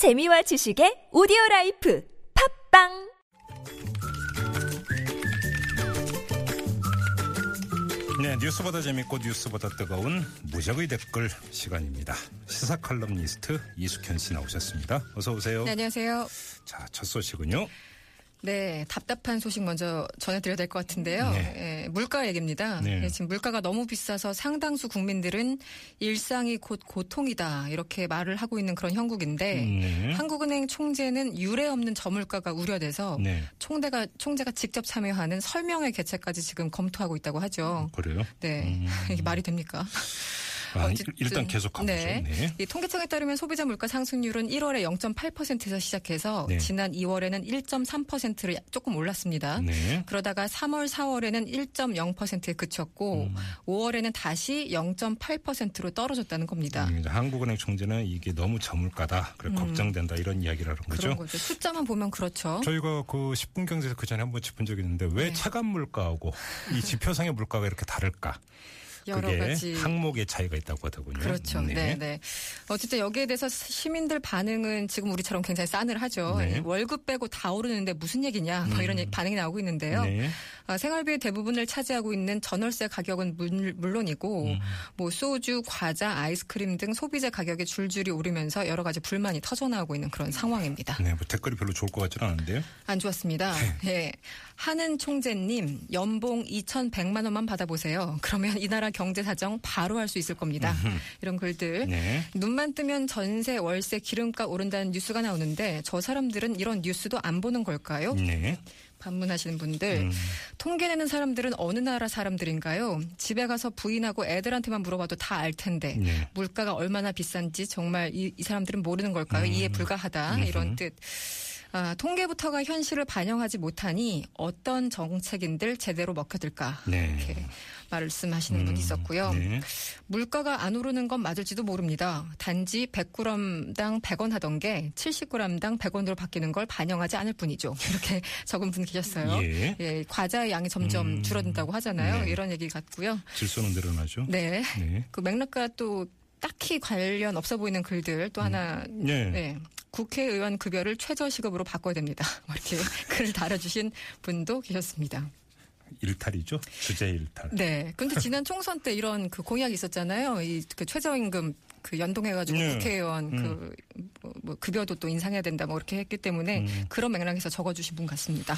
재미와 지식의 오디오 라이프 팟빵 네, 뉴스보다 재밌고 뉴스보다 뜨거운 무적의 댓글 시간입니다. 시사 칼럼니스트 이숙현 씨 나오셨습니다. 어서 오세요. 네, 안녕하세요. 자, 첫 소식은요. 네, 답답한 소식 먼저 전해드려야 될 것 같은데요. 네. 예, 물가 얘기입니다. 네. 예, 지금 물가가 너무 비싸서 상당수 국민들은 일상이 곧 고통이다 이렇게 말을 하고 있는 그런 형국인데 네. 한국은행 총재는 유례 없는 저물가가 우려돼서 네. 총대가 총재가 직접 참여하는 설명회 개최까지 지금 검토하고 있다고 하죠. 그래요? 네, 음. 이게 말이 됩니까? 아, 일- 일단 계속 가보죠. 네. 네. 이 통계청에 따르면 소비자 물가 상승률은 1월에 0.8%에서 시작해서 네. 지난 2월에는 1.3%를 조금 올랐습니다. 네. 그러다가 3월, 4월에는 1.0%에 그쳤고 음. 5월에는 다시 0.8%로 떨어졌다는 겁니다. 음, 한국은행 총재는 이게 너무 저물가다. 그래 걱정된다 이런 이야기를 하는 음. 거죠. 거죠. 숫자만 보면 그렇죠. 저희가 그 10분 경제에서 그 전에 한번 짚은 적이 있는데 왜 네. 체감 물가하고 이 지표상의 물가가 이렇게 다를까? 여러 가지 항목의 차이가 있다고 하더군요. 그렇죠. 네. 네, 어쨌든 여기에 대해서 시민들 반응은 지금 우리처럼 굉장히 싸늘하죠. 네. 음. 월급 빼고 다 오르는데 무슨 얘기냐, 뭐 이런 얘기- 반응이 나오고 있는데요. 네. 아, 생활비의 대부분을 차지하고 있는 전월세 가격은 물, 물론이고 음. 뭐 소주, 과자, 아이스크림 등 소비재 가격이 줄줄이 오르면서 여러 가지 불만이 터져나오고 있는 그런 상황입니다. 네, 뭐 댓글이 별로 좋을 것 같지는 않은데요. 안 좋았습니다. 네. 예. 하는 총재님 연봉 2,100만 원만 받아보세요. 그러면 이 나라 경제 사정 바로 할 수 있을 겁니다. 이런 글들. 네. 눈만 뜨면 전세, 월세, 기름값 오른다는 뉴스가 나오는데 저 사람들은 이런 뉴스도 안 보는 걸까요? 네. 반문하시는 분들. 음. 통계 내는 사람들은 어느 나라 사람들인가요? 집에 가서 부인하고 애들한테만 물어봐도 다 알 텐데 네. 물가가 얼마나 비싼지 정말 이, 이 사람들은 모르는 걸까요? 이해 불가하다 이런 뜻. 아, 통계부터가 현실을 반영하지 못하니 어떤 정책인들 제대로 먹혀들까 네. 이렇게 말씀하시는 분이 있었고요. 네. 물가가 안 오르는 건 맞을지도 모릅니다. 단지 100g당 100원 하던 게 70g당 100원으로 바뀌는 걸 반영하지 않을 뿐이죠. 이렇게 적은 분 계셨어요. 예. 과자의 양이 점점 음. 줄어든다고 하잖아요. 네. 이런 얘기 같고요. 질소는 늘어나죠. 네. 네. 그 맥락과 또 딱히 관련 없어 보이는 글들 또 하나 네. 네. 국회의원 급여를 최저시급으로 바꿔야 됩니다. 뭐 이렇게 글을 달아주신 분도 계셨습니다. 일탈이죠. 주제 일탈. 네. 근데 지난 총선 때 이런 그 공약이 있었잖아요. 이 그 최저임금 그 연동해가지고 네. 국회의원 그 뭐, 뭐 급여도 또 인상해야 된다 뭐 이렇게 했기 때문에 음. 그런 맥락에서 적어주신 분 같습니다.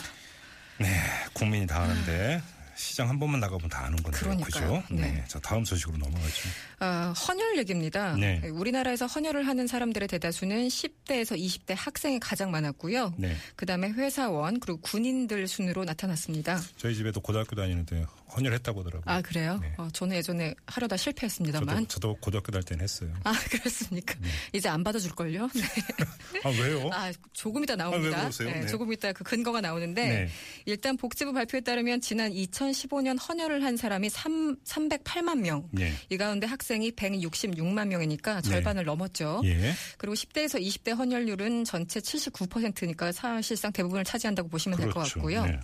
네, 국민이 다 아는데 시장 한 번만 나가보면 다 아는 건데요. 그러니까요. 그죠? 네. 자, 다음 소식으로 넘어가죠. 아, 헌혈 얘기입니다. 네. 우리나라에서 헌혈을 하는 사람들의 대다수는 10대에서 20대 학생이 가장 많았고요. 네. 그다음에 회사원 그리고 군인들 순으로 나타났습니다. 저희 집에도 고등학교 다니는데 헌혈했다고 하더라고요. 아 그래요? 네. 어, 저는 예전에 하려다 실패했습니다만. 저도, 저도 고등학교 다닐 때는 했어요. 아 그렇습니까? 이제 안 받아줄 걸요? 네. 아, 왜요? 아 조금 이따 아, 왜 나옵니다. 그러세요? 네. 조금 이따 그 근거가 나오는데 네. 일단 복지부 발표에 따르면 지난 2015년 헌혈을 한 사람이 3, 308만 명. 네. 이 가운데 학생이 166만 명이니까 절반을 넘었죠. 예. 그리고 10대에서 20대 헌혈률은 전체 79%니까 사실상 대부분을 차지한다고 보시면 될것 그렇죠. 같고요. 네.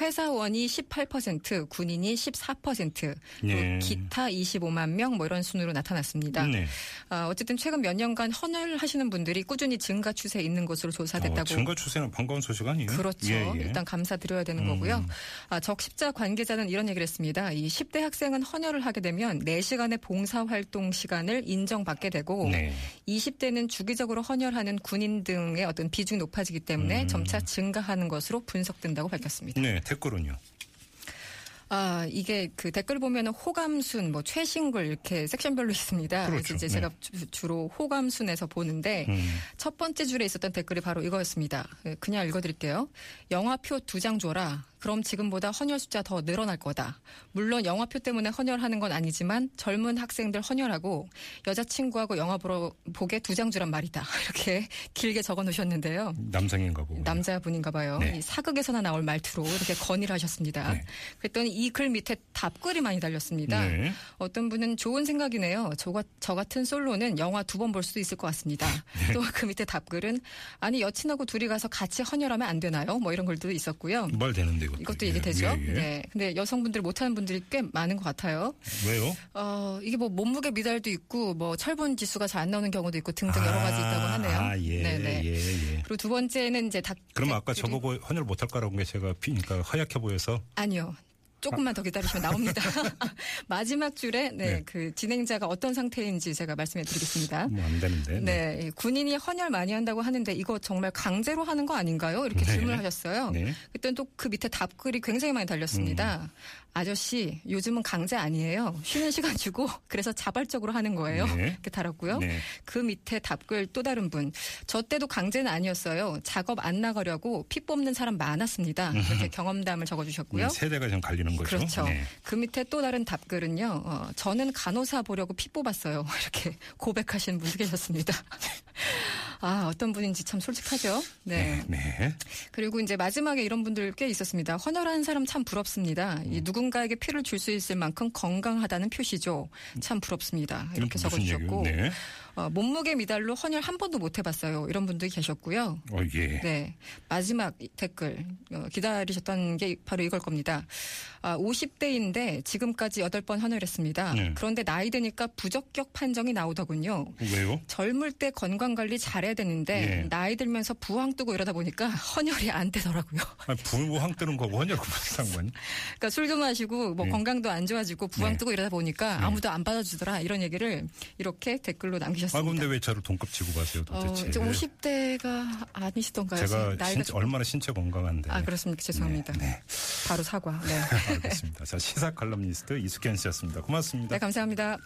회사원이 18%, 군인이 14%, 네. 기타 25만 명 뭐 이런 순으로 나타났습니다. 네. 아, 어쨌든 최근 몇 년간 헌혈하시는 분들이 꾸준히 증가 추세에 있는 것으로 조사됐다고 어, 증가 추세는 반가운 소식 아니에요? 그렇죠. 예, 예. 일단 감사드려야 되는 음. 거고요. 아, 적십자 관계자는 이런 얘기를 했습니다. 이 10대 학생은 헌혈을 하게 되면 4시간의 봉사활동 시간을 인정받게 되고 네. 20대는 주기적으로 헌혈하는 군인 등의 어떤 비중이 높아지기 때문에 음. 점차 증가하는 것으로 분석된다고 밝혔습니다. 네, 댓글은요. 아, 이게 그 댓글 보면은 호감순, 뭐 최신글 이렇게 섹션별로 있습니다. 그렇죠. 그래서 이제 네. 제가 주- 주로 호감순에서 보는데 음. 첫 번째 줄에 있었던 댓글이 바로 이거였습니다. 예, 그냥 읽어드릴게요. 영화표 두 장 줘라. 그럼 지금보다 헌혈 숫자 더 늘어날 거다. 물론 영화표 때문에 헌혈하는 건 아니지만 젊은 학생들 헌혈하고 여자친구하고 영화 보러 보게 두 장 주란 말이다. 이렇게 길게 적어 놓으셨는데요. 남성인가 보고. 남자분인가 봐요. 네. 이 사극에서나 나올 말투로 이렇게 건의를 하셨습니다. 네. 그랬더니 이 글 밑에 답글이 많이 달렸습니다. 네. 어떤 분은 좋은 생각이네요. 저, 가- 저 같은 솔로는 영화 두 번 볼 수도 있을 것 같습니다. 네. 또그 밑에 답글은 아니 여친하고 둘이 가서 같이 헌혈하면 안 되나요? 뭐 이런 글도 있었고요. 말 되는데요, 이것도. 이것도 예, 얘기되죠. 예, 예. 네. 근데 여성분들 못하는 분들이 꽤 많은 것 같아요. 왜요? 어, 이게 뭐 몸무게 미달도 있고 뭐 철분 지수가 잘 안 나오는 경우도 있고 등등 여러 가지 있다고 하네요. 아, 예, 네네. 예, 예. 그리고 두 번째는 이제 닭. 그럼 아까 저보고 헌혈 못할 거라고 게 제가 피, 그러니까 허약해 보여서 아니요. 조금만 더 기다리시면 나옵니다. 마지막 줄에 네, 네. 그 진행자가 어떤 상태인지 제가 말씀해 드리겠습니다. 뭐 안 되는데. 네, 이 군인이 헌혈 많이 한다고 하는데 이거 정말 강제로 하는 거 아닌가요? 이렇게 네. 질문을 하셨어요. 네. 그때는 또그 밑에 답글이 굉장히 많이 달렸습니다. 음. 아저씨, 요즘은 강제 아니에요. 쉬는 시간 주고 그래서 자발적으로 하는 거예요. 네. 이렇게 달았고요. 네. 그 밑에 답글 또 다른 분. 저 때도 강제는 아니었어요. 작업 안 나가려고 피 뽑는 사람 많았습니다. 이렇게 경험담을 적어 주셨고요. 음, 세대가 좀 갈리는 거죠. 그렇죠. 네. 그 밑에 또 다른 답글은요. 어, 저는 간호사 보려고 피 뽑았어요. 이렇게 고백하시는 분도 계셨습니다. 아 어떤 분인지 참 솔직하죠. 네. 네. 그리고 이제 마지막에 이런 분들 꽤 있었습니다. 헌혈하는 사람 참 부럽습니다. 음. 이 누군가에게 피를 줄 수 있을 만큼 건강하다는 표시죠. 참 부럽습니다. 이렇게 적어주셨고? 네. 어, 몸무게 미달로 헌혈 한 번도 못 해봤어요. 이런 분들이 계셨고요. 어, 예. 네. 마지막 댓글 어, 기다리셨던 게 바로 이걸 겁니다. 아, 50대인데 지금까지 8번 헌혈했습니다. 네. 그런데 나이 드니까 부적격 판정이 나오더군요. 왜요? 젊을 때 건강 관리 잘해야 되는데 예. 나이 들면서 부항 뜨고 이러다 보니까 헌혈이 안 되더라고요. 아니, 부항 뜨는 거고 헌혈과 무슨 상관이? 그러니까 술도 마시고 뭐 네. 건강도 안 좋아지고 부항 네. 뜨고 이러다 보니까 네. 아무도 안 받아주더라 이런 얘기를 이렇게 댓글로 아, 남기셨습니다. 근데 왜 저를 동급 지고 가세요 어, 도대체? 이제 50대가 아니시던가요? 제가 나이가 좀- 얼마나 신체 건강한데. 아 그렇습니까? 죄송합니다. 네, 네. 바로 사과. 네. 알겠습니다. 자, 시사 칼럼니스트 이숙현 씨였습니다. 고맙습니다. 네, 감사합니다.